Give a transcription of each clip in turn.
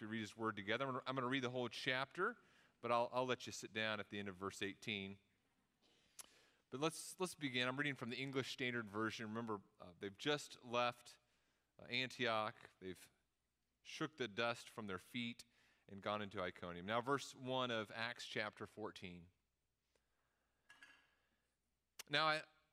we read his word together. I'm going to read the whole chapter, but I'll, I'll let you sit down at the end of verse 18. But let's, let's begin. I'm reading from the English Standard Version. Remember, uh, they've just left uh, Antioch, they've shook the dust from their feet and gone into Iconium. Now, verse 1 of Acts chapter 14. Now, at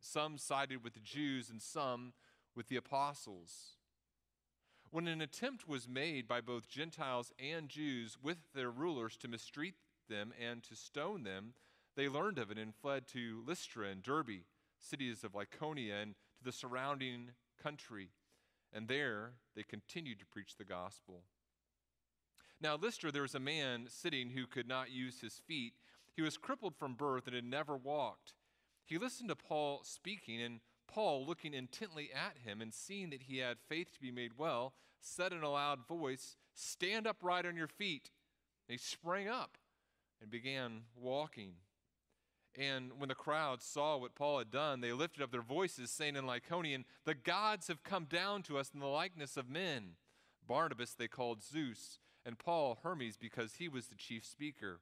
Some sided with the Jews and some with the apostles. When an attempt was made by both Gentiles and Jews with their rulers to mistreat them and to stone them, they learned of it and fled to Lystra and Derbe, cities of Lycaonia, and to the surrounding country. And there they continued to preach the gospel. Now, Lystra, there was a man sitting who could not use his feet. He was crippled from birth and had never walked. He listened to Paul speaking, and Paul, looking intently at him and seeing that he had faith to be made well, said in a loud voice, Stand upright on your feet. And he sprang up and began walking. And when the crowd saw what Paul had done, they lifted up their voices, saying in Lycaonian, The gods have come down to us in the likeness of men. Barnabas they called Zeus, and Paul Hermes because he was the chief speaker.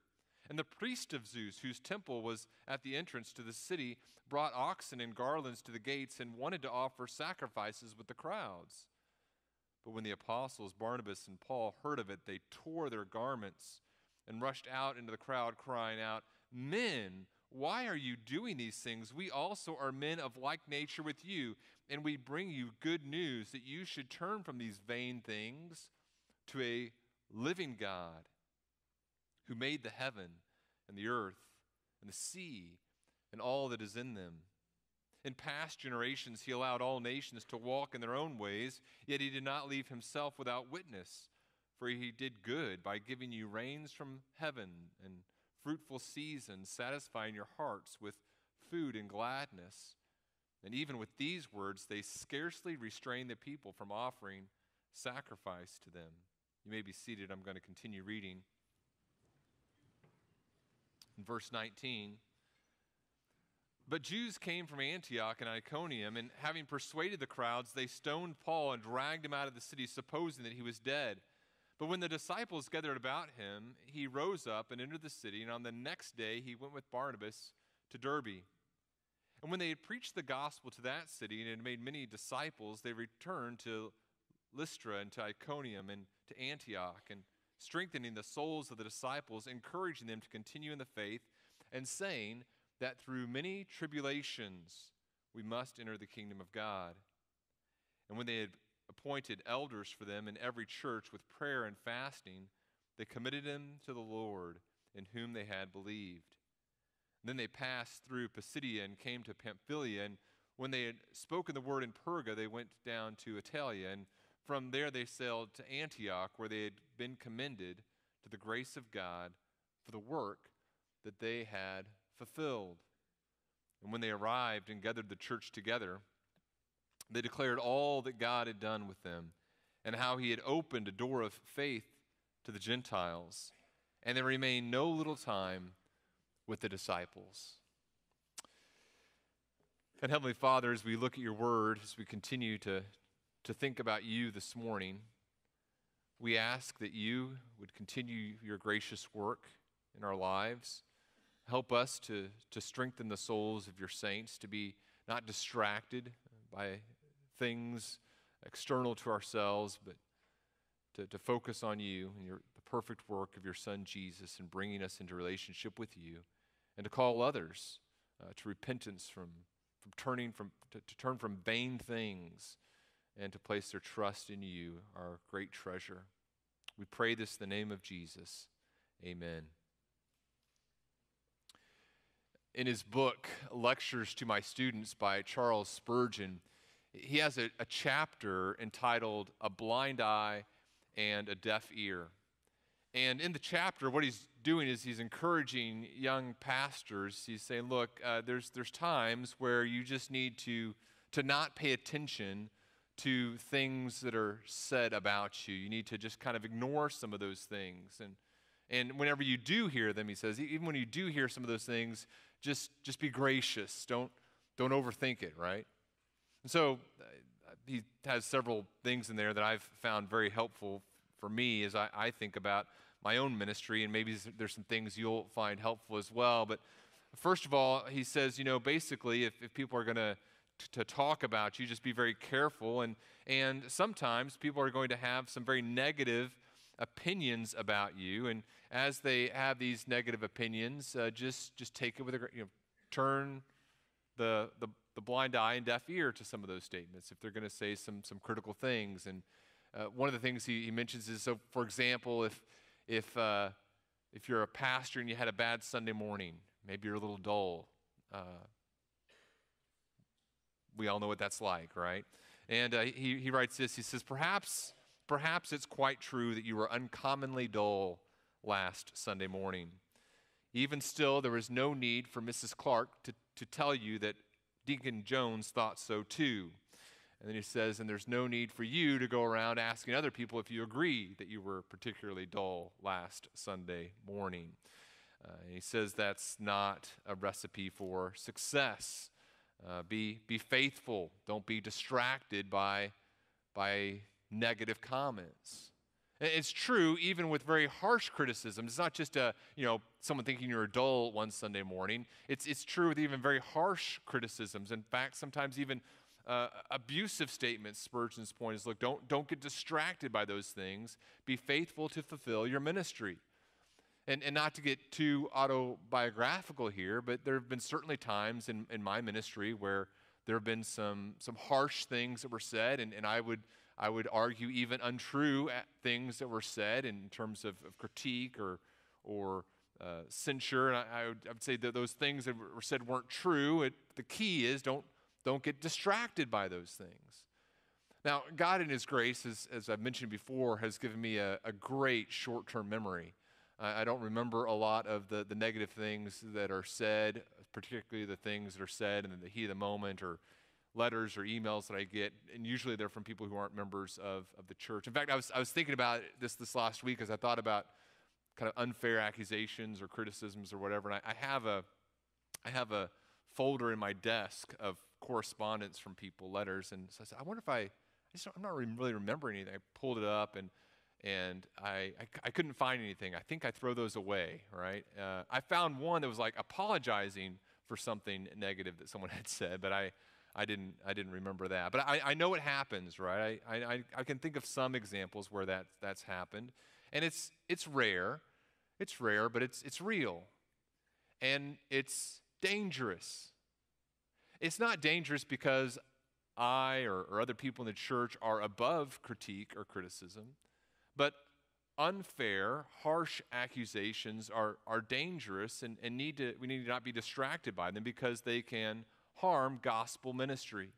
And the priest of Zeus, whose temple was at the entrance to the city, brought oxen and garlands to the gates and wanted to offer sacrifices with the crowds. But when the apostles Barnabas and Paul heard of it, they tore their garments and rushed out into the crowd, crying out, Men, why are you doing these things? We also are men of like nature with you, and we bring you good news that you should turn from these vain things to a living God who made the heaven and the earth and the sea and all that is in them. In past generations, he allowed all nations to walk in their own ways, yet he did not leave himself without witness. For he did good by giving you rains from heaven and fruitful seasons, satisfying your hearts with food and gladness. And even with these words, they scarcely restrained the people from offering sacrifice to them. You may be seated. I'm going to continue reading in verse 19. But Jews came from Antioch and Iconium, and having persuaded the crowds, they stoned Paul and dragged him out of the city, supposing that he was dead. But when the disciples gathered about him, he rose up and entered the city, and on the next day he went with Barnabas to Derbe. And when they had preached the gospel to that city and had made many disciples, they returned to Lystra and to Iconium and to Antioch. And strengthening the souls of the disciples, encouraging them to continue in the faith, and saying that through many tribulations we must enter the kingdom of God. And when they had appointed elders for them in every church with prayer and fasting, they committed them to the Lord in whom they had believed. And then they passed through Pisidia and came to Pamphylia, and when they had spoken the word in Perga, they went down to Attalia, and from there, they sailed to Antioch, where they had been commended to the grace of God for the work that they had fulfilled. And when they arrived and gathered the church together, they declared all that God had done with them and how he had opened a door of faith to the Gentiles. And they remained no little time with the disciples. And Heavenly Father, as we look at your word, as we continue to, to think about you this morning. We ask that you would continue your gracious work in our lives. Help us to, to strengthen the souls of your saints, to be not distracted by things external to ourselves, but to, to focus on you and your, the perfect work of your Son Jesus and bringing us into relationship with you, and to call others uh, to repentance from, from turning from, to, to turn from vain things and to place their trust in you, our great treasure. We pray this in the name of Jesus. Amen. In his book, Lectures to My Students by Charles Spurgeon, he has a, a chapter entitled A Blind Eye and a Deaf Ear. And in the chapter, what he's doing is he's encouraging young pastors. He's saying, look, uh, there's, there's times where you just need to, to not pay attention to things that are said about you. You need to just kind of ignore some of those things. And, and whenever you do hear them, he says, even when you do hear some of those things, just, just be gracious. Don't, don't overthink it, right? And so uh, he has several things in there that I've found very helpful for me as I, I think about my own ministry, and maybe there's some things you'll find helpful as well. But first of all, he says, you know, basically, if, if people are going to to talk about you, just be very careful. And, and sometimes people are going to have some very negative opinions about you. And as they have these negative opinions, uh, just, just take it with a, you know, turn the, the, the blind eye and deaf ear to some of those statements if they're going to say some, some critical things. And uh, one of the things he, he mentions is so, for example, if, if, uh, if you're a pastor and you had a bad Sunday morning, maybe you're a little dull. We all know what that's like, right? And uh, he, he writes this he says, perhaps, perhaps it's quite true that you were uncommonly dull last Sunday morning. Even still, there was no need for Mrs. Clark to, to tell you that Deacon Jones thought so too. And then he says, and there's no need for you to go around asking other people if you agree that you were particularly dull last Sunday morning. Uh, he says that's not a recipe for success. Uh, be, be faithful. Don't be distracted by, by negative comments. It's true even with very harsh criticism. It's not just a, you know, someone thinking you're a dull one Sunday morning. It's, it's true with even very harsh criticisms. In fact, sometimes even uh, abusive statements. Spurgeon's point is look, don't, don't get distracted by those things. Be faithful to fulfill your ministry. And, and not to get too autobiographical here, but there have been certainly times in, in my ministry where there have been some, some harsh things that were said, and, and I, would, I would argue even untrue things that were said in terms of, of critique or, or uh, censure. And I, I, would, I, would, say that those things that were said weren't true. It, the key is don't, don't get distracted by those things. Now, God, in His grace, as, as I've mentioned before, has given me a, a great short term memory. I, don't remember a lot of the, the negative things that are said, particularly the things that are said in the heat of the moment or letters or emails that I get, and usually they're from people who aren't members of, of the church. In fact, I was, I was thinking about this this last week as I thought about kind of unfair accusations or criticisms or whatever, and I, I have a I have a folder in my desk of correspondence from people, letters, and so I said, I wonder if I, I just I'm not really remembering anything. I pulled it up and and I, I, I, couldn't find anything. I think I throw those away, right? Uh, I found one that was like apologizing for something negative that someone had said, but I, I, didn't, I didn't remember that. But I, I know it happens, right? I, I, I can think of some examples where that, that's happened. And it's, it's rare. It's rare, but it's, it's real. And it's dangerous. It's not dangerous because I or, or other people in the church are above critique or criticism. But unfair, harsh accusations are, are dangerous and, and need to, we need to not be distracted by them because they can harm gospel ministry.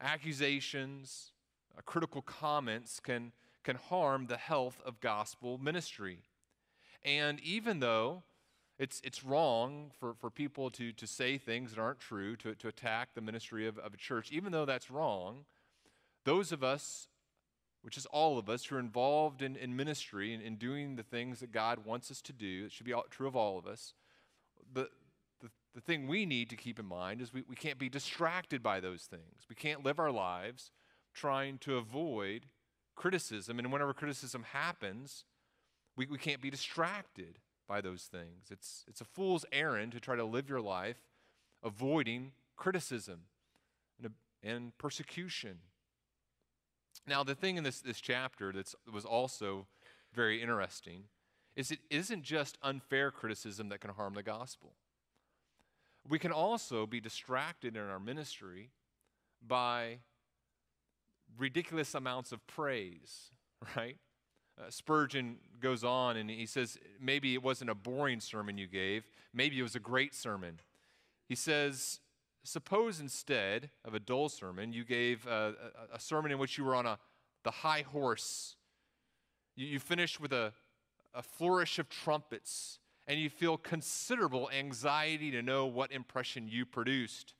Accusations, uh, critical comments can, can harm the health of gospel ministry. And even though it's, it's wrong for, for people to, to say things that aren't true, to, to attack the ministry of, of a church, even though that's wrong, those of us which is all of us who are involved in, in ministry and in doing the things that God wants us to do. It should be all, true of all of us. The, the, the thing we need to keep in mind is we, we can't be distracted by those things. We can't live our lives trying to avoid criticism. And whenever criticism happens, we, we can't be distracted by those things. It's, it's a fool's errand to try to live your life avoiding criticism and, and persecution now, the thing in this, this chapter that was also very interesting is it isn't just unfair criticism that can harm the gospel. We can also be distracted in our ministry by ridiculous amounts of praise, right? Uh, Spurgeon goes on and he says, maybe it wasn't a boring sermon you gave, maybe it was a great sermon. He says, Suppose instead of a dull sermon, you gave a, a, sermon in which you were on a, the high horse. You, you finished with a, a flourish of trumpets, and you feel considerable anxiety to know what impression you produced.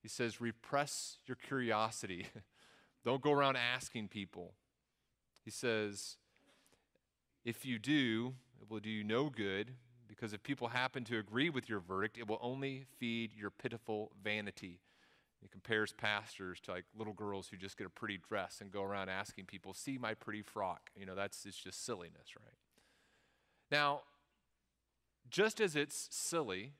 He says, repress your curiosity. Don't go around asking people. He says, if you do, it will do you no good, because if people happen to agree with your verdict, it will only feed your pitiful vanity. He compares pastors to like little girls who just get a pretty dress and go around asking people, see my pretty frock. You know, that's it's just silliness, right? Now, just as it's silly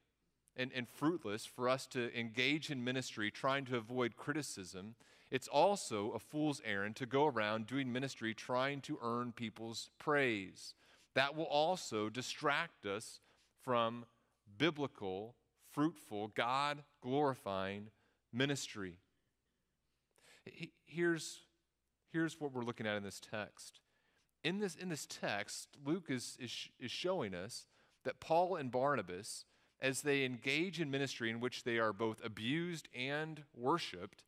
and, and fruitless for us to engage in ministry trying to avoid criticism, it's also a fool's errand to go around doing ministry trying to earn people's praise. That will also distract us from biblical, fruitful, God glorifying ministry. Here's, here's what we're looking at in this text. In this, in this text, Luke is, is, is showing us that Paul and Barnabas, as they engage in ministry in which they are both abused and worshiped,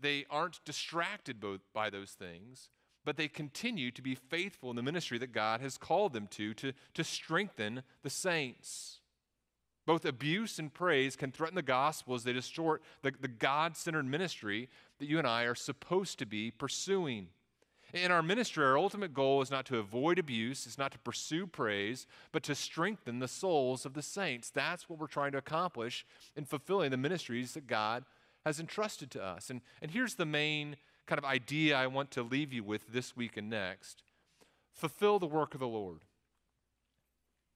they aren't distracted both by those things, but they continue to be faithful in the ministry that God has called them to, to, to strengthen the saints. Both abuse and praise can threaten the gospel as they distort the, the God centered ministry that you and I are supposed to be pursuing. In our ministry, our ultimate goal is not to avoid abuse, it's not to pursue praise, but to strengthen the souls of the saints. That's what we're trying to accomplish in fulfilling the ministries that God has entrusted to us. And, and here's the main kind of idea I want to leave you with this week and next fulfill the work of the Lord.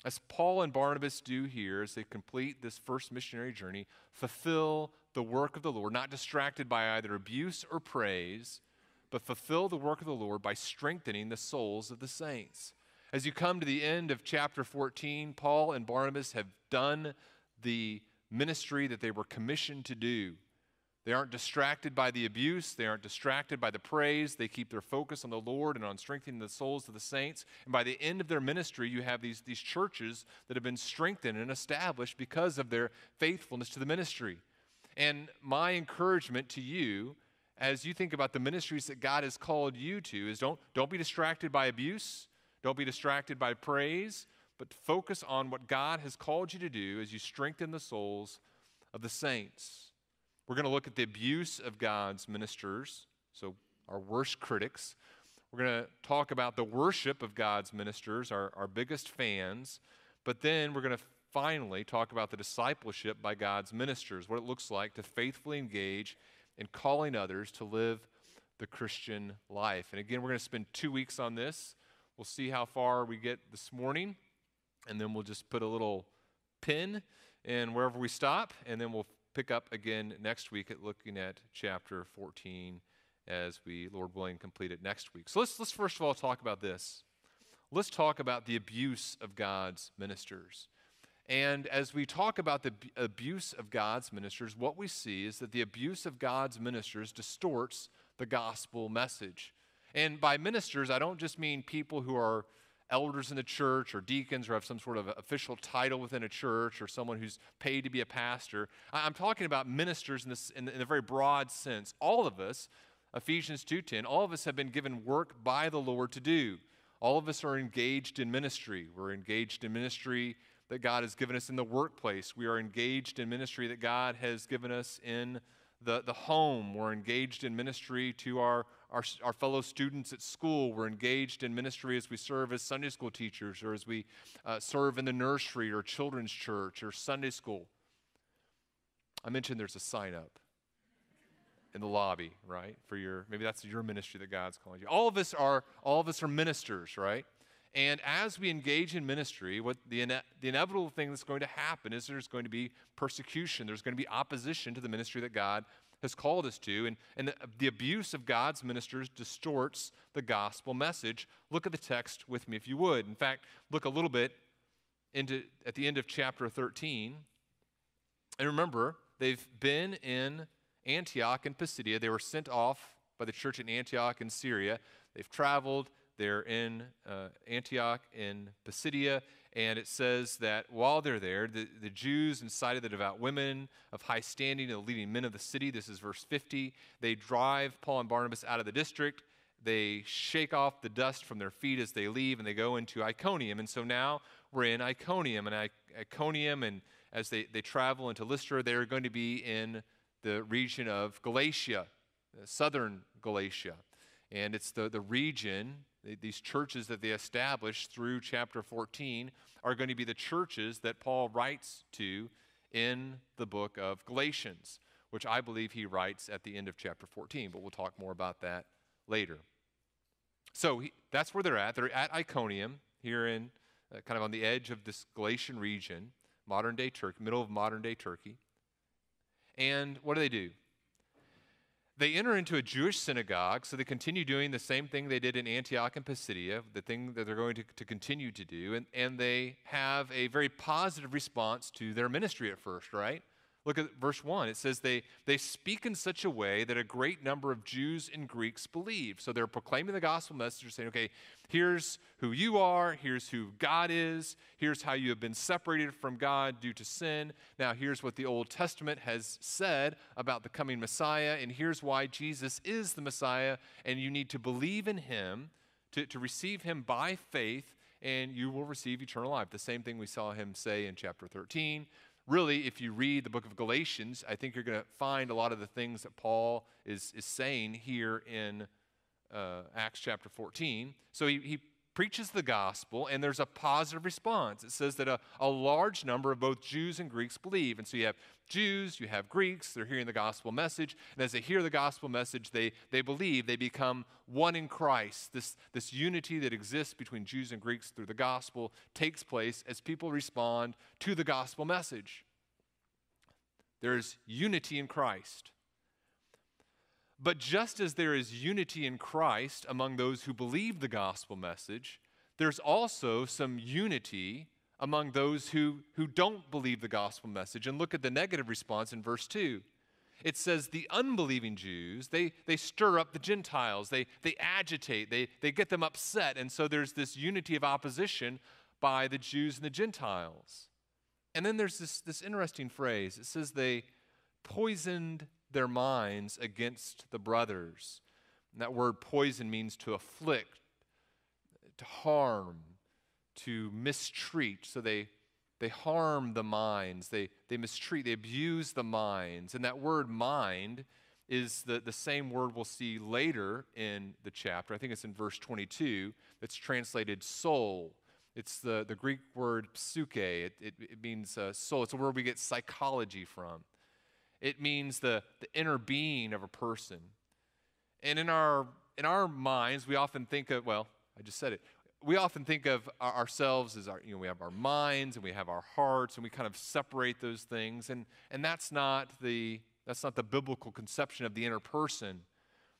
As Paul and Barnabas do here as they complete this first missionary journey, fulfill the work of the Lord, not distracted by either abuse or praise, but fulfill the work of the Lord by strengthening the souls of the saints. As you come to the end of chapter 14, Paul and Barnabas have done the ministry that they were commissioned to do. They aren't distracted by the abuse. They aren't distracted by the praise. They keep their focus on the Lord and on strengthening the souls of the saints. And by the end of their ministry, you have these, these churches that have been strengthened and established because of their faithfulness to the ministry. And my encouragement to you as you think about the ministries that God has called you to is don't, don't be distracted by abuse, don't be distracted by praise, but focus on what God has called you to do as you strengthen the souls of the saints. We're going to look at the abuse of God's ministers, so our worst critics. We're going to talk about the worship of God's ministers, our, our biggest fans. But then we're going to finally talk about the discipleship by God's ministers, what it looks like to faithfully engage in calling others to live the Christian life. And again, we're going to spend two weeks on this. We'll see how far we get this morning, and then we'll just put a little pin in wherever we stop, and then we'll pick up again next week at looking at chapter 14 as we, Lord willing, complete it next week. So let's, let's first of all talk about this. Let's talk about the abuse of God's ministers. And as we talk about the abuse of God's ministers, what we see is that the abuse of God's ministers distorts the gospel message. And by ministers, I don't just mean people who are elders in the church or deacons or have some sort of official title within a church or someone who's paid to be a pastor. I'm talking about ministers in, this, in, the, in very broad sense. All of us, Ephesians 2.10, all of us have been given work by the Lord to do. All of us are engaged in ministry. We're engaged in ministry that God has given us in the workplace. We are engaged in ministry that God has given us in the, the home. We're engaged in ministry to our, our, our fellow students at school. We're engaged in ministry as we serve as Sunday school teachers or as we uh, serve in the nursery or children's church or Sunday school. I mentioned there's a sign up in the lobby, right? For your maybe that's your ministry that God's calling you. All of us are all of us are ministers, right? And as we engage in ministry, what the, ine- the inevitable thing that's going to happen is there's going to be persecution. There's going to be opposition to the ministry that God has called us to. And, and the, the abuse of God's ministers distorts the gospel message. Look at the text with me, if you would. In fact, look a little bit into at the end of chapter 13. And remember, they've been in Antioch and Pisidia. They were sent off by the church in Antioch in Syria. They've traveled, they're in uh, Antioch in Pisidia, and it says that while they're there, the, the Jews incited the devout women of high standing and the leading men of the city. This is verse 50. They drive Paul and Barnabas out of the district, they shake off the dust from their feet as they leave and they go into Iconium. And so now we're in Iconium. And Iconium, and as they, they travel into Lystra, they're going to be in the region of Galatia, uh, southern Galatia. And it's the, the region, these churches that they established through chapter 14 are going to be the churches that Paul writes to in the book of Galatians, which I believe he writes at the end of chapter 14. But we'll talk more about that later. So he, that's where they're at. They're at Iconium, here in uh, kind of on the edge of this Galatian region, modern day Turkey, middle of modern day Turkey. And what do they do? They enter into a Jewish synagogue, so they continue doing the same thing they did in Antioch and Pisidia, the thing that they're going to, to continue to do, and, and they have a very positive response to their ministry at first, right? Look at verse 1. It says they, they speak in such a way that a great number of Jews and Greeks believe. So they're proclaiming the gospel message, saying, okay, here's who you are, here's who God is, here's how you have been separated from God due to sin. Now, here's what the Old Testament has said about the coming Messiah, and here's why Jesus is the Messiah, and you need to believe in him, to, to receive him by faith, and you will receive eternal life. The same thing we saw him say in chapter 13 really, if you read the book of Galatians, I think you're going to find a lot of the things that Paul is, is saying here in uh, Acts chapter 14. So he, he preaches the gospel, and there's a positive response. It says that a, a large number of both Jews and Greeks believe. And so you have Jews, you have Greeks, they're hearing the gospel message, and as they hear the gospel message, they, they believe, they become one in Christ. This, this unity that exists between Jews and Greeks through the gospel takes place as people respond to the gospel message. There's unity in Christ. But just as there is unity in Christ among those who believe the gospel message, there's also some unity among those who, who don't believe the gospel message. And look at the negative response in verse 2. It says the unbelieving Jews, they, they stir up the Gentiles, they, they agitate, they, they get them upset. And so there's this unity of opposition by the Jews and the Gentiles. And then there's this, this interesting phrase it says they poisoned their minds against the brothers. And that word poison means to afflict, to harm, to mistreat. So they, they harm the minds, they, they mistreat, they abuse the minds. And that word mind is the, the same word we'll see later in the chapter. I think it's in verse 22. It's translated soul. It's the, the Greek word psyche. It, it, it means uh, soul. It's word we get psychology from. It means the, the inner being of a person. And in our, in our minds, we often think of, well, I just said it. We often think of ourselves as our, you know, we have our minds and we have our hearts and we kind of separate those things. And, and that's, not the, that's not the biblical conception of the inner person.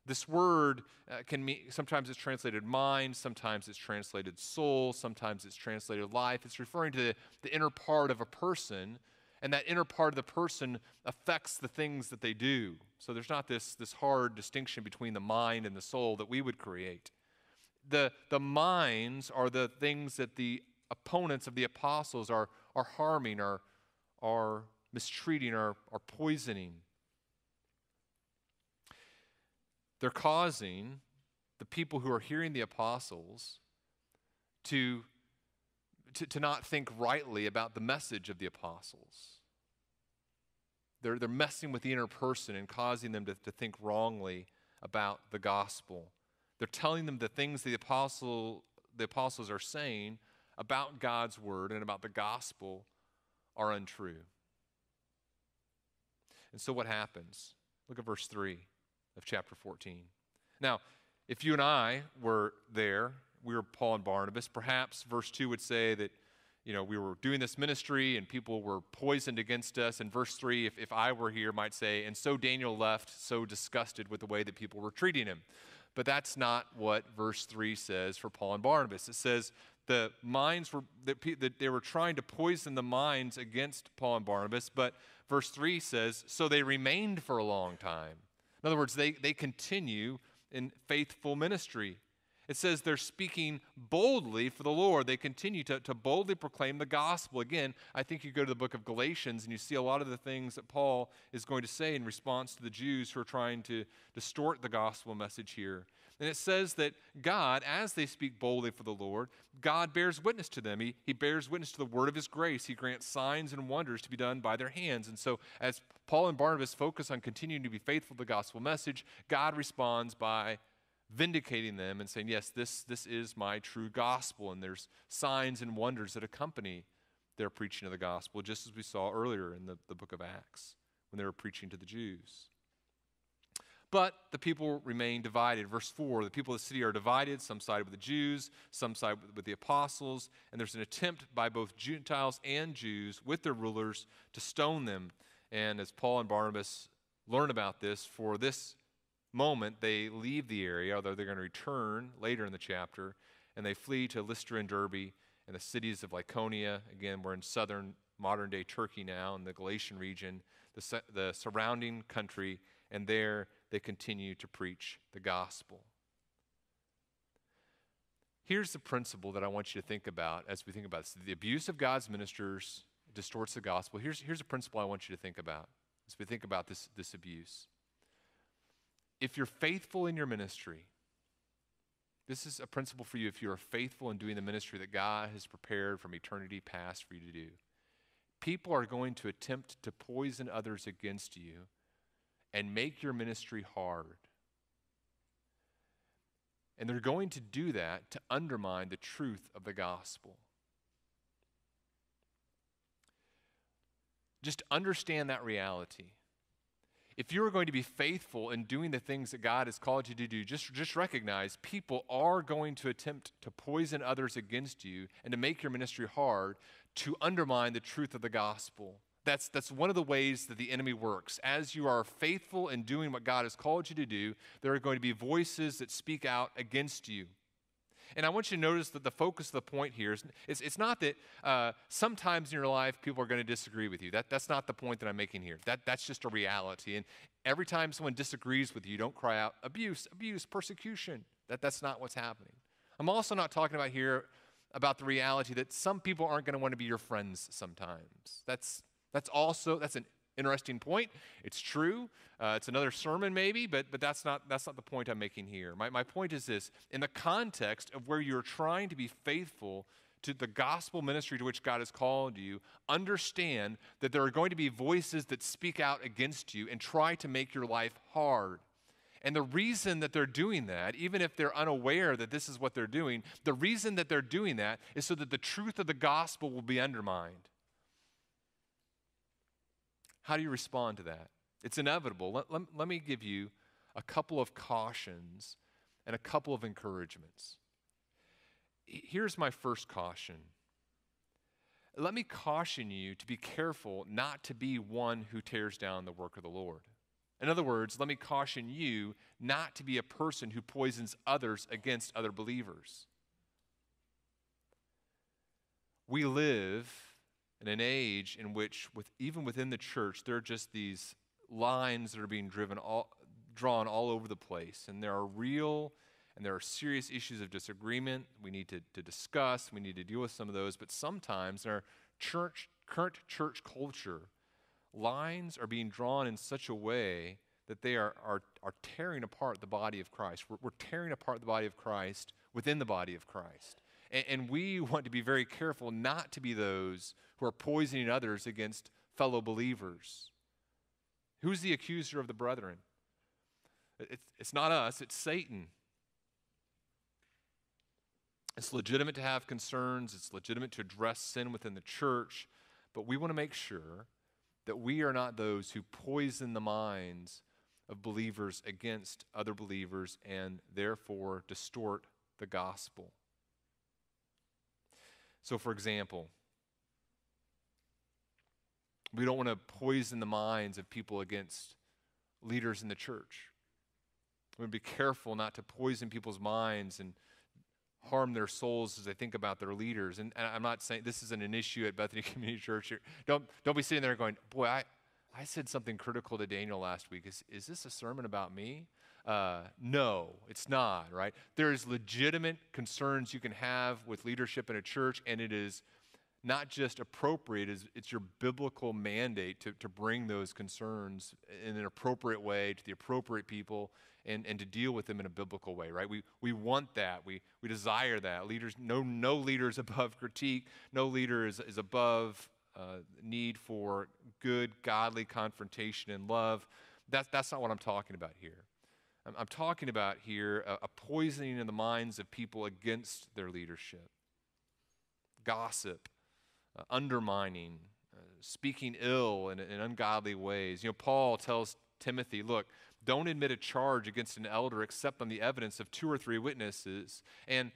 This word uh, can mean, sometimes it's translated mind, sometimes it's translated soul, sometimes it's translated life. It's referring to the, the inner part of a person and that inner part of the person affects the things that they do. So there's not this, this hard distinction between the mind and the soul that we would create. The, the minds are the things that the opponents of the apostles are, are harming, are, are mistreating, are, are poisoning. They're causing the people who are hearing the apostles to to, to not think rightly about the message of the apostles. They're, they're messing with the inner person and causing them to, to think wrongly about the gospel. They're telling them the things the, apostle, the apostles are saying about God's word and about the gospel are untrue. And so what happens? Look at verse 3 of chapter 14. Now, if you and I were there we were Paul and Barnabas. Perhaps verse 2 would say that, you know, we were doing this ministry and people were poisoned against us. And verse 3, if, if I were here, might say, and so Daniel left so disgusted with the way that people were treating him. But that's not what verse 3 says for Paul and Barnabas. It says the minds were, that, they were trying to poison the minds against Paul and Barnabas. But verse 3 says, so they remained for a long time. In other words, they, they continue in faithful ministry it says they're speaking boldly for the Lord. They continue to, to boldly proclaim the gospel. Again, I think you go to the book of Galatians and you see a lot of the things that Paul is going to say in response to the Jews who are trying to distort the gospel message here. And it says that God, as they speak boldly for the Lord, God bears witness to them. He, he bears witness to the word of his grace. He grants signs and wonders to be done by their hands. And so, as Paul and Barnabas focus on continuing to be faithful to the gospel message, God responds by vindicating them and saying, Yes, this, this is my true gospel. And there's signs and wonders that accompany their preaching of the gospel, just as we saw earlier in the, the book of Acts when they were preaching to the Jews. But the people remain divided. Verse 4 the people of the city are divided. Some side with the Jews, some side with the apostles. And there's an attempt by both Gentiles and Jews with their rulers to stone them. And as Paul and Barnabas learn about this, for this moment, they leave the area, although they're going to return later in the chapter, and they flee to Lystra and Derbe and the cities of Lycaonia. Again, we're in southern modern day Turkey now, in the Galatian region, the, the surrounding country, and there they continue to preach the gospel. Here's the principle that I want you to think about as we think about this. The abuse of God's ministers distorts the gospel. Here's, here's a principle I want you to think about as we think about this, this abuse. If you're faithful in your ministry, this is a principle for you if you are faithful in doing the ministry that God has prepared from eternity past for you to do. People are going to attempt to poison others against you and make your ministry hard. And they're going to do that to undermine the truth of the gospel. Just understand that reality. If you are going to be faithful in doing the things that God has called you to do, just, just recognize people are going to attempt to poison others against you and to make your ministry hard to undermine the truth of the gospel. That's, that's one of the ways that the enemy works. As you are faithful in doing what God has called you to do, there are going to be voices that speak out against you. And I want you to notice that the focus of the point here is it's, it's not that uh, sometimes in your life people are going to disagree with you. That, that's not the point that I'm making here. That, that's just a reality. And every time someone disagrees with you, don't cry out abuse, abuse, persecution. That, that's not what's happening. I'm also not talking about here about the reality that some people aren't going to want to be your friends sometimes. That's, that's also that's an interesting point. It's true. Uh, it's another sermon maybe, but but that's not that's not the point I'm making here. My my point is this: in the context of where you're trying to be faithful to the gospel ministry to which God has called you, understand that there are going to be voices that speak out against you and try to make your life hard. And the reason that they're doing that, even if they're unaware that this is what they're doing, the reason that they're doing that is so that the truth of the gospel will be undermined. How do you respond to that? It's inevitable. Let, let, let me give you a couple of cautions and a couple of encouragements. Here's my first caution. Let me caution you to be careful not to be one who tears down the work of the Lord. In other words, let me caution you not to be a person who poisons others against other believers. We live in an age in which, with, even within the church, there are just these lines that are being driven all, drawn all over the place. And there are real and there are serious issues of disagreement we need to, to discuss. We need to deal with some of those. But sometimes in our church, current church culture, lines are being drawn in such a way that they are, are, are tearing apart the body of Christ. We're, we're tearing apart the body of Christ within the body of Christ. And, and we want to be very careful not to be those who are poisoning others against fellow believers. Who's the accuser of the brethren? It's, it's not us, it's Satan. It's legitimate to have concerns, it's legitimate to address sin within the church, but we want to make sure that we are not those who poison the minds of believers against other believers and therefore distort the gospel. So, for example, we don't want to poison the minds of people against leaders in the church. We want to be careful not to poison people's minds and harm their souls as they think about their leaders. And, and I'm not saying this isn't an issue at Bethany Community Church. Don't, don't be sitting there going, boy, I, I said something critical to Daniel last week. Is, is this a sermon about me? Uh, no, it's not, right? There's legitimate concerns you can have with leadership in a church, and it is not just appropriate, it's your biblical mandate to, to bring those concerns in an appropriate way to the appropriate people and, and to deal with them in a biblical way, right? We, we want that. We, we desire that. Leaders, no, no leader is above critique. No leader is, is above uh, need for good, godly confrontation and love. That's, that's not what I'm talking about here. I'm, I'm talking about here a, a poisoning in the minds of people against their leadership. Gossip, uh, undermining, uh, speaking ill in, in ungodly ways. You know, Paul tells Timothy, look, don't admit a charge against an elder except on the evidence of two or three witnesses. And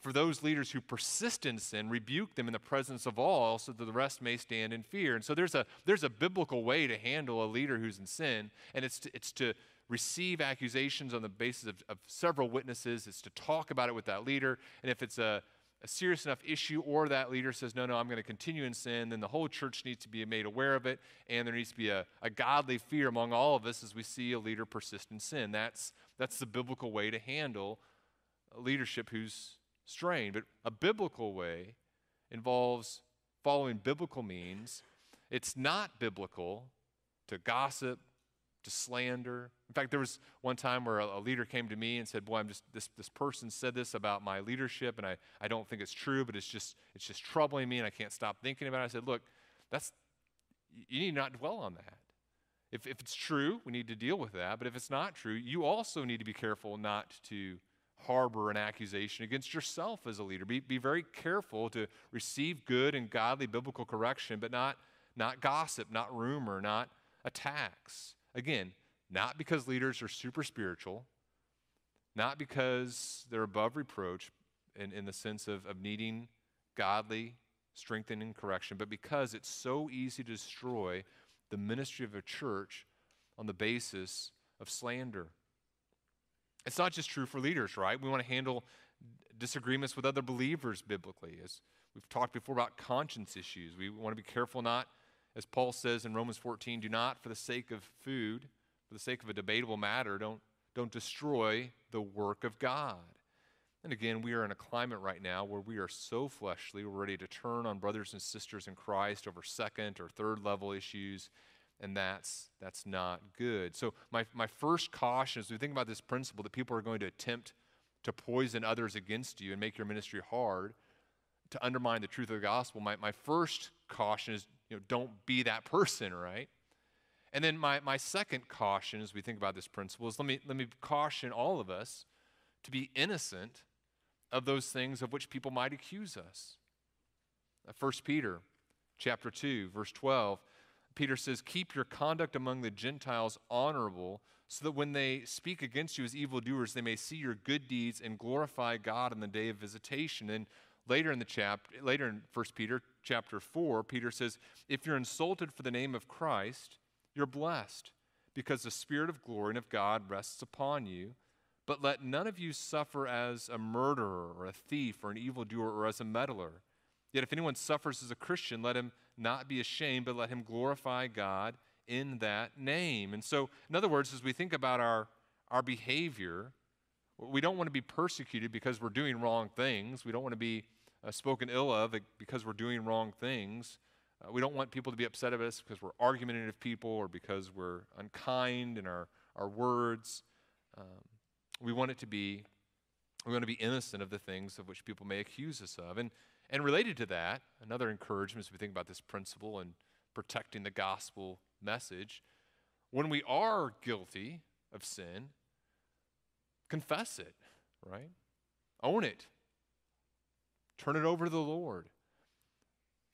for those leaders who persist in sin, rebuke them in the presence of all so that the rest may stand in fear. And so there's a, there's a biblical way to handle a leader who's in sin, and it's to, it's to receive accusations on the basis of, of several witnesses, it's to talk about it with that leader. And if it's a, a serious enough issue, or that leader says, No, no, I'm going to continue in sin, then the whole church needs to be made aware of it, and there needs to be a, a godly fear among all of us as we see a leader persist in sin. That's, that's the biblical way to handle leadership who's strained. But a biblical way involves following biblical means. It's not biblical to gossip, to slander. In fact, there was one time where a, a, leader came to me and said, Boy, I'm just this, this person said this about my leadership, and I, I don't think it's true, but it's just it's just troubling me and I can't stop thinking about it. I said, Look, that's you need not dwell on that. If, if it's true, we need to deal with that. But if it's not true, you also need to be careful not to harbor an accusation against yourself as a leader. Be, be very careful to receive good and godly biblical correction, but not, not gossip, not rumor, not attacks. Again, not because leaders are super spiritual, not because they're above reproach in, in the sense of, of needing godly strengthening correction, but because it's so easy to destroy the ministry of a church on the basis of slander. It's not just true for leaders, right? We want to handle disagreements with other believers biblically. As we've talked before about conscience issues, we want to be careful not as Paul says in Romans 14, do not, for the sake of food, for the sake of a debatable matter, don't, don't destroy the work of God. And again, we are in a climate right now where we are so fleshly, we're ready to turn on brothers and sisters in Christ over second or third level issues, and that's, that's not good. So, my, my first caution as we think about this principle that people are going to attempt to poison others against you and make your ministry hard, to undermine the truth of the gospel, my, my first caution is you know, don't be that person, right? And then my, my second caution as we think about this principle is let me, let me caution all of us to be innocent of those things of which people might accuse us. 1 uh, Peter chapter 2, verse 12, Peter says, Keep your conduct among the Gentiles honorable, so that when they speak against you as evildoers, they may see your good deeds and glorify God in the day of visitation. And Later in the chapter, later in 1 Peter chapter 4, Peter says, If you're insulted for the name of Christ, you're blessed, because the Spirit of glory and of God rests upon you. But let none of you suffer as a murderer or a thief or an evildoer or as a meddler. Yet if anyone suffers as a Christian, let him not be ashamed, but let him glorify God in that name. And so, in other words, as we think about our, our behavior, we don't want to be persecuted because we're doing wrong things. We don't want to be uh, spoken ill of because we're doing wrong things. Uh, we don't want people to be upset at us because we're argumentative people or because we're unkind in our, our words. Um, we want it to be, we want to be innocent of the things of which people may accuse us of. And, and related to that, another encouragement as we think about this principle and protecting the gospel message, when we are guilty of sin, confess it, right? Own it. Turn it over to the Lord.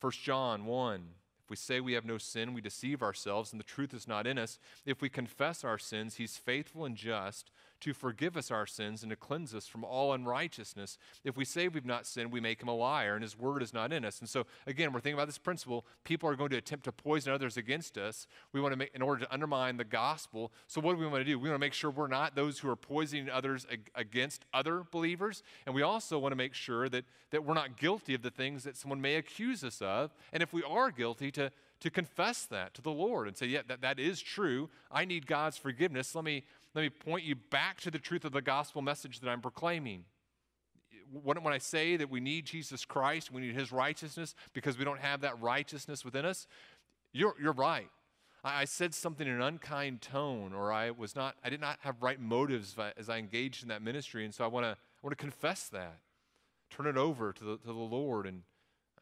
1 John 1 If we say we have no sin, we deceive ourselves, and the truth is not in us. If we confess our sins, He's faithful and just to forgive us our sins and to cleanse us from all unrighteousness. If we say we've not sinned, we make him a liar, and his word is not in us. And so, again, we're thinking about this principle. People are going to attempt to poison others against us. We want to make, in order to undermine the gospel. So, what do we want to do? We want to make sure we're not those who are poisoning others ag- against other believers. And we also want to make sure that, that we're not guilty of the things that someone may accuse us of. And if we are guilty, to to confess that to the Lord and say, Yeah, that, that is true. I need God's forgiveness. Let me let me point you back to the truth of the gospel message that I'm proclaiming. when, I say that we need Jesus Christ, we need his righteousness because we don't have that righteousness within us, you're, you're right. I, I said something in an unkind tone, or I was not, I did not have right motives as I engaged in that ministry, and so I want to I want to confess that, turn it over to the, to the Lord, and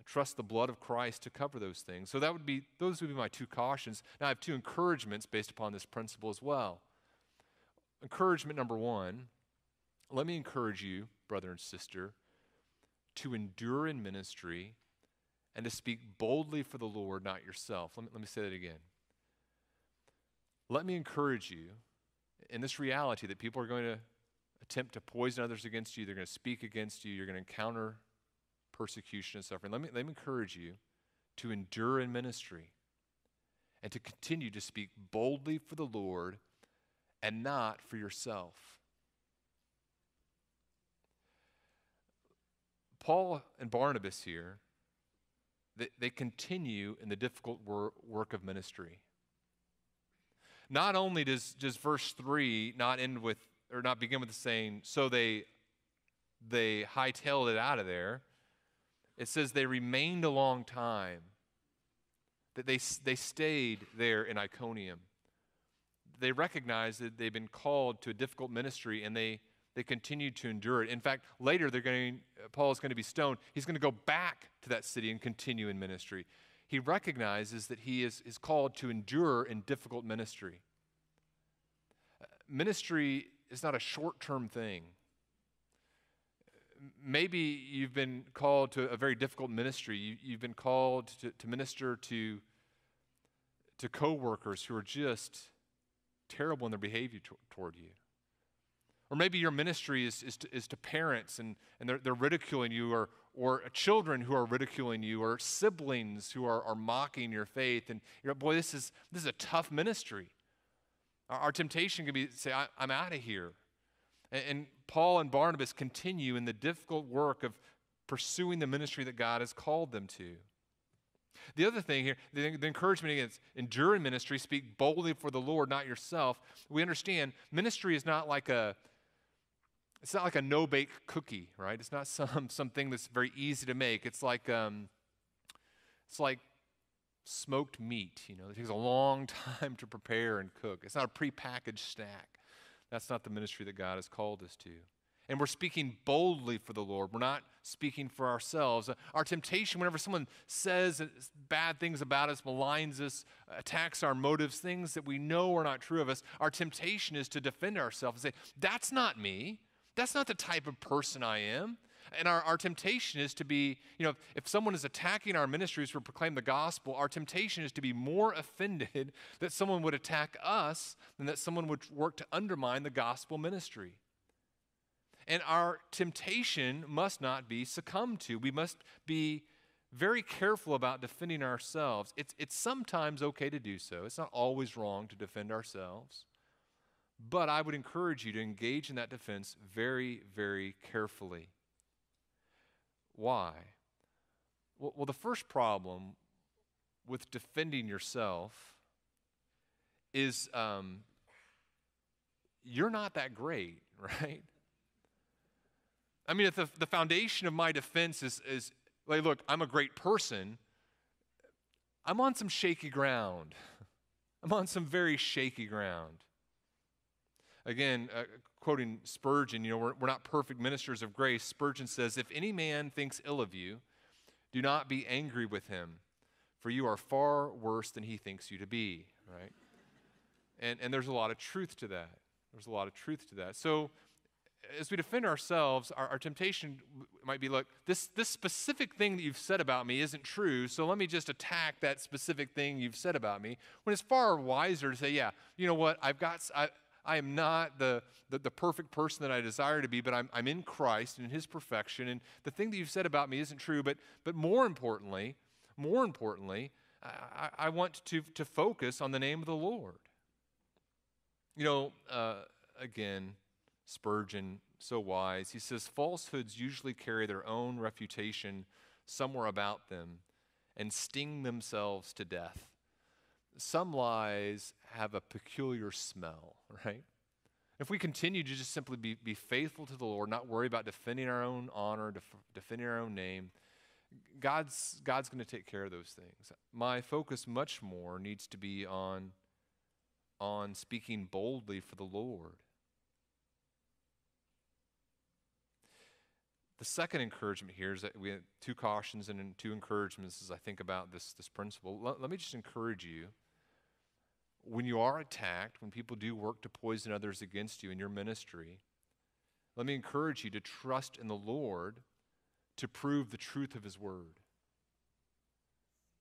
trust the blood of Christ to cover those things. So that would be those would be my two cautions. Now I have two encouragements based upon this principle as well. Encouragement number one, let me encourage you, brother and sister, to endure in ministry and to speak boldly for the Lord, not yourself. Let me, let me say that again. Let me encourage you in this reality that people are going to attempt to poison others against you, they're going to speak against you, you're going to encounter persecution and suffering. Let me, let me encourage you to endure in ministry and to continue to speak boldly for the Lord and not for yourself. Paul and Barnabas here, they, they continue in the difficult wor- work of ministry. Not only does, does verse 3 not end with, or not begin with the saying, so they, they hightailed it out of there, it says they remained a long time, that they, they stayed there in Iconium. They recognize that they've been called to a difficult ministry and they, they continued to endure it. In fact, later they're going, Paul is going to be stoned. He's going to go back to that city and continue in ministry. He recognizes that he is, is called to endure in difficult ministry. Uh, ministry is not a short term thing maybe you've been called to a very difficult ministry. You, have been called to, to minister to, to coworkers who are just terrible in their behavior t- toward you. Or maybe your ministry is, is, to, is to parents and, and they're, they're ridiculing you, or, or children who are ridiculing you, or siblings who are, are mocking your faith. And you're boy, this is, this is a tough ministry. Our, our temptation can be to say, I, I'm out of here. And Paul and Barnabas continue in the difficult work of pursuing the ministry that God has called them to. The other thing here, the, the encouragement against endure in ministry, speak boldly for the Lord, not yourself. We understand ministry is not like a it's not like a no-bake cookie, right? It's not some something that's very easy to make. It's like um, it's like smoked meat. You know, it takes a long time to prepare and cook. It's not a prepackaged snack. That's not the ministry that God has called us to. And we're speaking boldly for the Lord. We're not speaking for ourselves. Our temptation, whenever someone says bad things about us, maligns us, attacks our motives, things that we know are not true of us, our temptation is to defend ourselves and say, That's not me. That's not the type of person I am. And our, our temptation is to be, you know, if someone is attacking our ministries for proclaim the gospel, our temptation is to be more offended that someone would attack us than that someone would work to undermine the gospel ministry. And our temptation must not be succumbed to. We must be very careful about defending ourselves. It's, it's sometimes okay to do so, it's not always wrong to defend ourselves. But I would encourage you to engage in that defense very, very carefully. Why? Well, the first problem with defending yourself is um, you're not that great, right? I mean, if the, the foundation of my defense is, is like, look, I'm a great person, I'm on some shaky ground. I'm on some very shaky ground. Again, uh, quoting Spurgeon, you know, we're, we're not perfect ministers of grace. Spurgeon says, If any man thinks ill of you, do not be angry with him, for you are far worse than he thinks you to be, right? And, and there's a lot of truth to that. There's a lot of truth to that. So, as we defend ourselves, our, our, temptation might be look, this, this specific thing that you've said about me isn't true, so let me just attack that specific thing you've said about me. When it's far wiser to say, yeah, you know what, I've got, I, I am not the, the, the, perfect person that I desire to be, but I'm, I'm in Christ and in His perfection. And the thing that you've said about me isn't true, but, but more importantly, more importantly, I, I want to, to focus on the name of the Lord. You know, uh, again, Spurgeon, so wise, he says, falsehoods usually carry their own refutation somewhere about them and sting themselves to death some lies have a peculiar smell, right? If we continue to just simply be, be faithful to the Lord, not worry about defending our own honor, def- defending our own name, God's, God's going to take care of those things. My focus much more needs to be on, on speaking boldly for the Lord. The second encouragement here is that we have two cautions and two encouragements as I think about this, this principle. Let, let me just encourage you when you are attacked, when people do work to poison others against you in your ministry, let me encourage you to trust in the Lord to prove the truth of His Word.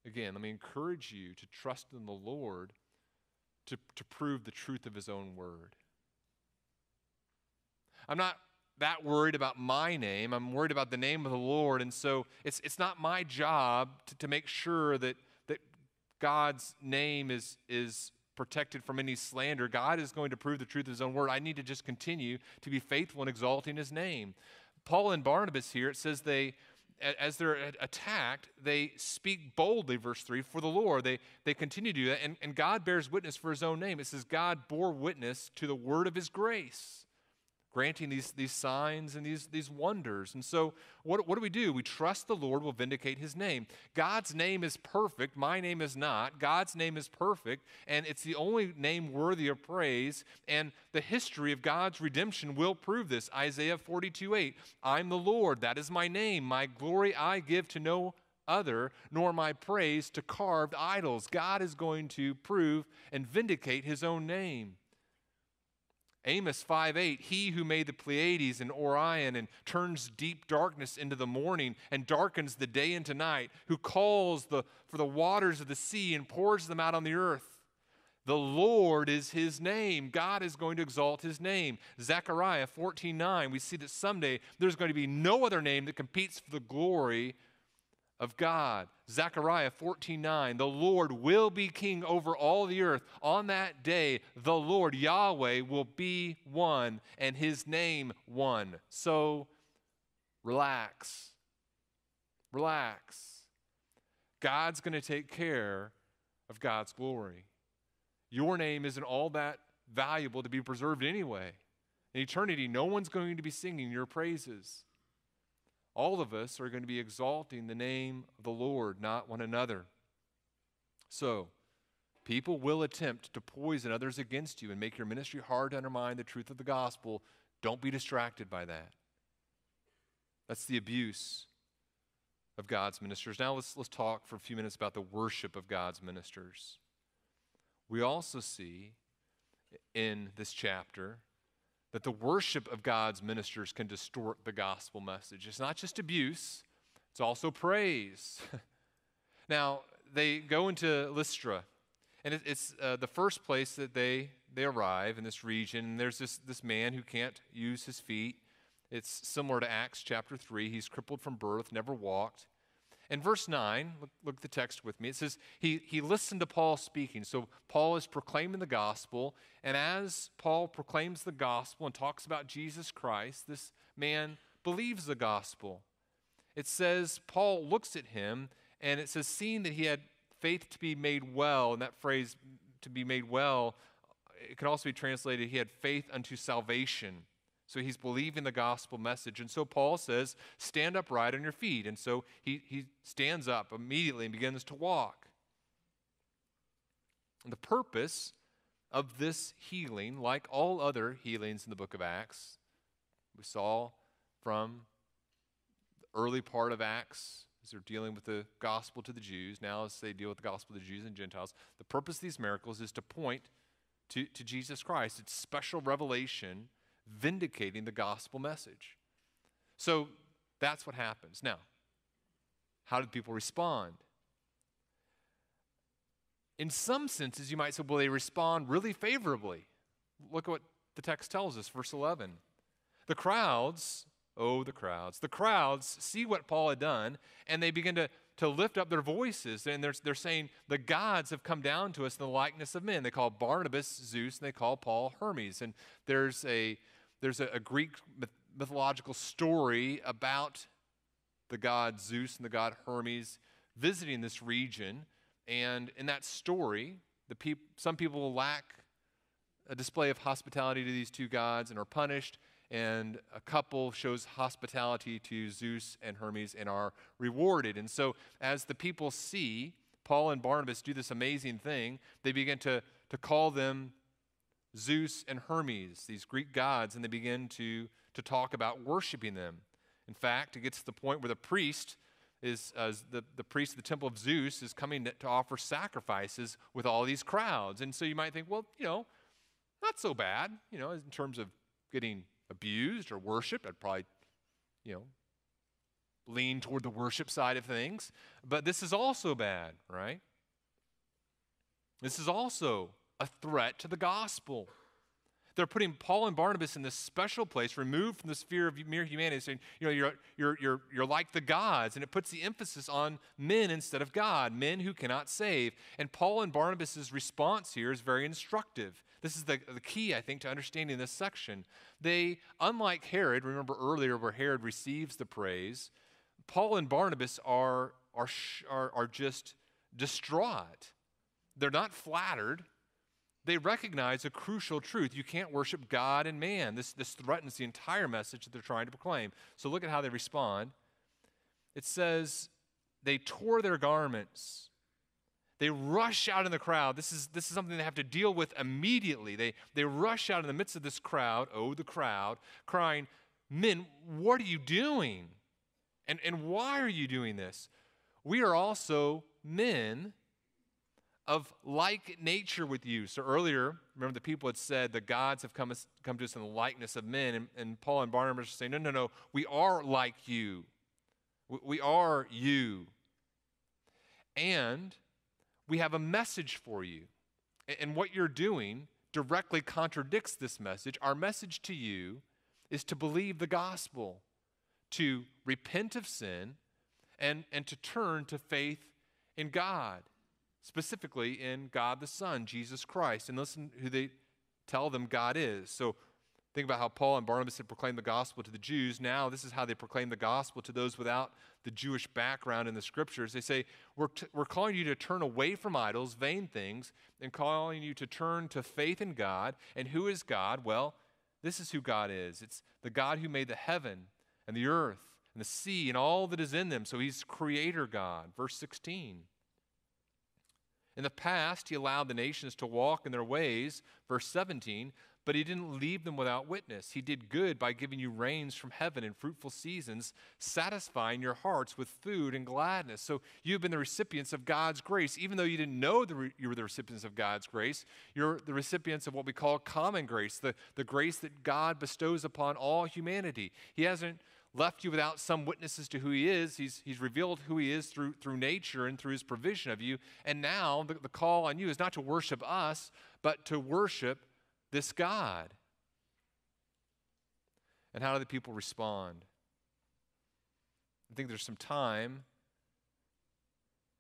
Again, let me encourage you to trust in the Lord to, to prove the truth of His own Word. I'm not that worried about my name. I'm worried about the name of the Lord. And so it's, it's not my job to, to make sure that, that God's name is, is protected from any slander. God is going to prove the truth of his own word. I need to just continue to be faithful in exalting his name. Paul and Barnabas here, it says they, as they're attacked, they speak boldly, verse 3, for the Lord. They, they continue to do that, and, and God bears witness for his own name. It says, God bore witness to the word of his grace granting these, these signs and these, these wonders. And so, what, what do we do? We trust the Lord will vindicate his name. God's name is perfect. My name is not. God's name is perfect, and it's the only name worthy of praise. And the history of God's redemption will prove this. Isaiah 42 8. I'm the Lord. That is my name. My glory I give to no other, nor my praise to carved idols. God is going to prove and vindicate his own name. Amos 5 8, he who made the Pleiades and Orion and turns deep darkness into the morning and darkens the day into night, who calls the, for the waters of the sea and pours them out on the earth. The Lord is his name. God is going to exalt his name. Zechariah 14 9, we see that someday there's going to be no other name that competes for the glory of God. Zechariah 14:9 The Lord will be king over all the earth. On that day the Lord Yahweh will be one and his name one. So relax. Relax. God's going to take care of God's glory. Your name isn't all that valuable to be preserved anyway. In eternity, no one's going to be singing your praises all of us are going to be exalting the name of the Lord, not one another. So, people will attempt to poison others against you and make your ministry hard to undermine the truth of the gospel. Don't be distracted by that. That's the abuse of God's ministers. Now let's, let's talk for a few minutes about the worship of God's ministers. We also see in this chapter that the worship of God's ministers can distort the gospel message. It's not just abuse, it's also praise. now, they go into Lystra, and it's uh, the first place that they, they arrive in this region. And there's this, this man who can't use his feet. It's similar to Acts chapter 3. He's crippled from birth, never walked. In verse 9, look, look, at the text with me. It says, he, he listened to Paul speaking. So Paul is proclaiming the gospel. And as Paul proclaims the gospel and talks about Jesus Christ, this man believes the gospel. It says, Paul looks at him, and it says, seeing that he had faith to be made well, and that phrase, to be made well, it can also be translated, he had faith unto salvation. So he's believing the gospel message. And so Paul says, stand upright on your feet. And so he, he stands up immediately and begins to walk. And the purpose of this healing, like all other healings in the book of Acts, we saw from the early part of Acts as they're dealing with the gospel to the Jews, now as they deal with the gospel to the Jews and Gentiles, the purpose of these miracles is to point to, to Jesus Christ. It's special revelation vindicating the gospel message. So that's what happens. Now, how did people respond? In some senses, you might say, well, they respond really favorably. Look at what the text tells us, verse 11. The crowds, oh, the crowds, the crowds see what Paul had done, and they begin to, to lift up their voices, and they're, they're saying, the gods have come down to us in the likeness of men. They call Barnabas Zeus, and they call Paul Hermes. And there's a there's a, a Greek myth- mythological story about the god Zeus and the god Hermes visiting this region. And in that story, the peop- some people lack a display of hospitality to these two gods and are punished, and a couple shows hospitality to Zeus and Hermes and are rewarded. And so, as the people see Paul and Barnabas do this amazing thing, they begin to, to call them Zeus and Hermes, these Greek gods, and they begin to, to talk about worshiping them. In fact, it gets to the point where the priest is uh, the, the priest of the temple of Zeus is coming to, to offer sacrifices with all these crowds. And so you might think, well, you know, not so bad, you know, in terms of getting abused or worshiped. I'd probably, you know, lean toward the worship side of things. But this is also bad, right? This is also a threat to the gospel. They're putting Paul and Barnabas in this special place, removed from the sphere of mere humanity, saying, you know, you're, you're, you're, you're like the gods. And it puts the emphasis on men instead of God, men who cannot save. And Paul and Barnabas' response here is very instructive. This is the, the key, I think, to understanding this section. They, unlike Herod, remember earlier where Herod receives the praise, Paul and Barnabas are, are, are, are just distraught. They're not flattered. They recognize a crucial truth. You can't worship God and man. This, this threatens the entire message that they're trying to proclaim. So look at how they respond. It says, they tore their garments they rush out in the crowd. This is, this is something they have to deal with immediately. They, they rush out in the midst of this crowd, oh, the crowd, crying, Men, what are you doing? And, and why are you doing this? We are also men of like nature with you. So earlier, remember the people had said the gods have come, come to us in the likeness of men. And, and Paul and Barnabas are saying, no, no, no, we are like you. We, we are you. And we have a message for you. And what you're doing directly contradicts this message. Our message to you is to believe the gospel, to repent of sin, and, and to turn to faith in God, specifically in God the Son, Jesus Christ. And listen who they tell them God is. So Think about how Paul and Barnabas had proclaimed the gospel to the Jews. Now, this is how they proclaim the gospel to those without the Jewish background in the scriptures. They say, we're, t- we're calling you to turn away from idols, vain things, and calling you to turn to faith in God. And who is God? Well, this is who God is it's the God who made the heaven and the earth and the sea and all that is in them. So he's creator God. Verse 16. In the past, he allowed the nations to walk in their ways. Verse 17 but he didn't leave them without witness. He did good by giving you rains from heaven and fruitful seasons, satisfying your hearts with food and gladness. So you've been the recipients of God's grace. Even though you didn't know the re- you were the recipients of God's grace, you're the recipients of what we call common grace, the, the grace that God bestows upon all humanity. He hasn't left you without some witnesses to who he is. He's, he's revealed who he is through, through nature and through his provision of you. And now the, the call on you is not to worship us, but to worship this God? And how do the people respond? I think there's some time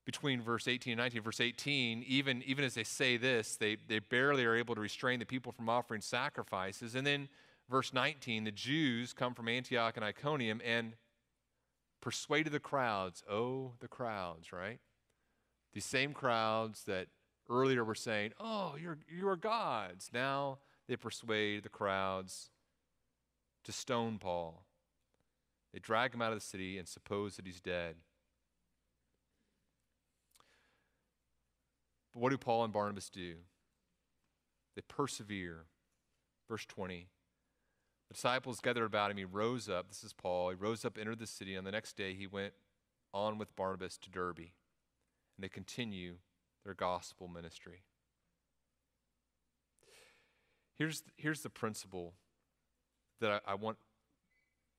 between verse 18 and 19. Verse 18, even, even as they say this, they, they barely are able to restrain the people from offering sacrifices. And then verse 19, the Jews come from Antioch and Iconium and persuaded the crowds. Oh, the crowds, right? These same crowds that earlier were saying, Oh, you're, you're gods. Now they persuade the crowds to stone Paul. They drag him out of the city and suppose that he's dead. But what do Paul and Barnabas do? They persevere. Verse 20. Disciples gathered about him. He rose up. This is Paul. He rose up, entered the city. On the next day, he went on with Barnabas to Derbe. And they continue their gospel ministry. Here's, here's the principle that I, I want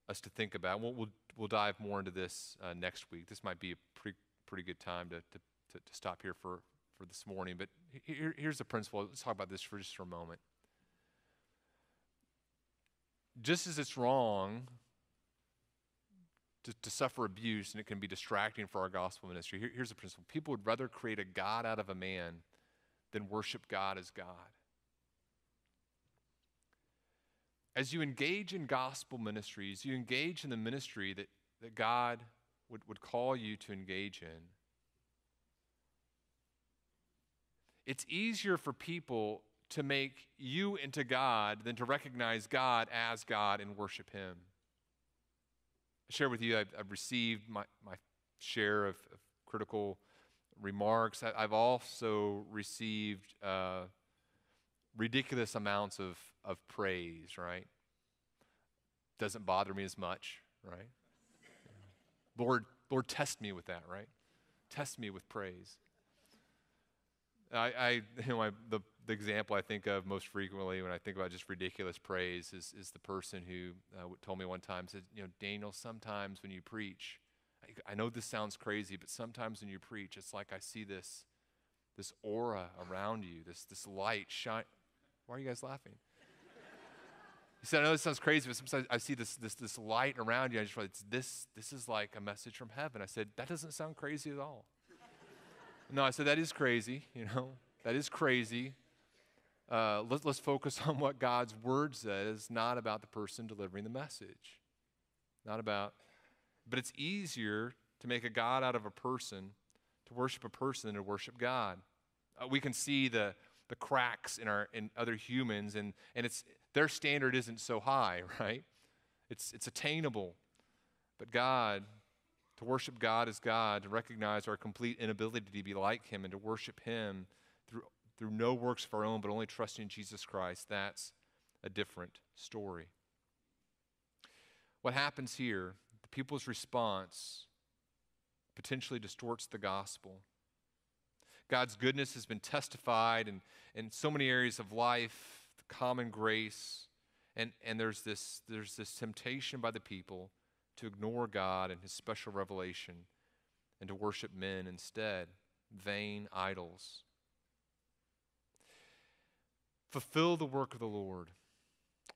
us to think about. We'll, we'll, we'll dive more into this uh, next week. This might be a pretty, pretty good time to, to, to, to stop here for, for this morning. But here, here's the principle. Let's talk about this for just for a moment. Just as it's wrong to, to suffer abuse and it can be distracting for our gospel ministry, here, here's the principle people would rather create a God out of a man than worship God as God. As you engage in gospel ministries, you engage in the ministry that, that God would, would call you to engage in. It's easier for people to make you into God than to recognize God as God and worship Him. I share with you, I've, I've received my, my share of, of critical remarks. I, have also received uh, ridiculous amounts of, of praise, right? Doesn't bother me as much, right? Lord, Lord, test me with that, right? Test me with praise. I, I you know, I, the, the example I think of most frequently when I think about just ridiculous praise is, is the person who uh, told me one time, said, you know, Daniel, sometimes when you preach, I, I know this sounds crazy, but sometimes when you preach, it's like I see this, this aura around you, this, this light shine. Why are you guys laughing? He said, I know this sounds crazy, but sometimes I see this, this, this light around you. I just like this, this is like a message from heaven. I said, that doesn't sound crazy at all. no, I said, that is crazy, you know, that is crazy. Uh, let, let's focus on what God's word says, not about the person delivering the message. Not about, but it's easier to make a God out of a person, to worship a person than to worship God. Uh, we can see the, the cracks in, our, in other humans, and, and it's, their standard isn't so high, right? It's, it's attainable. But God, to worship God as God, to recognize our complete inability to be like Him and to worship Him through, no works of our own, but only trusting Jesus Christ, that's a different story. What happens here, the people's response potentially distorts the gospel. God's goodness has been testified in, in so many areas of life common grace. And, and there's, this, there's this temptation by the people to ignore God and his special revelation and to worship men instead, vain idols. Fulfill the work of the Lord.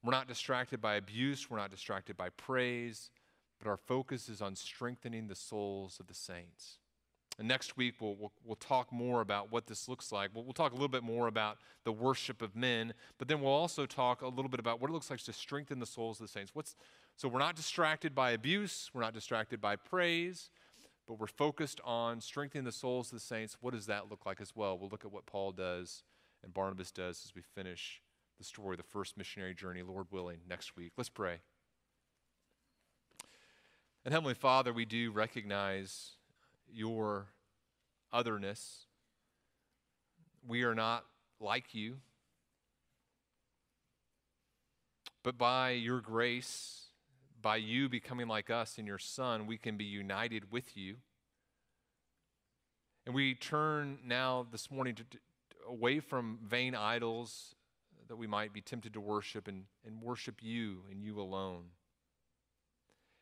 We're not distracted by abuse, we're not distracted by praise, but our focus is on strengthening the souls of the saints. And next week, we'll, we'll, we'll, talk more about what this looks like. We'll, we'll talk a little bit more about the worship of men, but then we'll also talk a little bit about what it looks like to strengthen the souls of the saints. What's, so we're not distracted by abuse, we're not distracted by praise, but we're focused on strengthening the souls of the saints. What does that look like as well? We'll look at what Paul does and Barnabas does as we finish the story, of the first missionary journey, Lord willing, next week. Let's pray. And Heavenly Father, we do recognize your otherness. We are not like you. But by your grace, by you becoming like us in your Son, we can be united with you. And we turn now this morning to, away from vain idols uh, that we might be tempted to worship and, and worship you and you alone.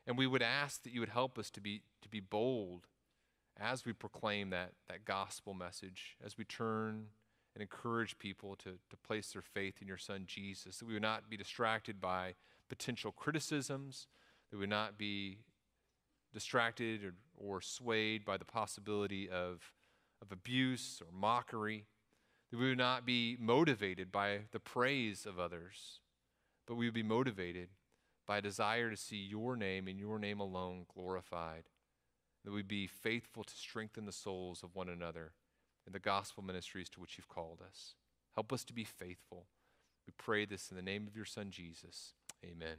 And we would ask that you would help us to be, to be bold as we proclaim that, that gospel message, as we turn and encourage people to, to place their faith in your son Jesus, that we would not be distracted by potential criticisms, that we would not be distracted or, or swayed by the possibility of, of abuse or mockery, that we would not be motivated by the praise of others, but we would be motivated by a desire to see your name and your name alone glorified that we be faithful to strengthen the souls of one another in the gospel ministries to which you've called us. Help us to be faithful. We pray this in the name of your Son, Jesus. Amen.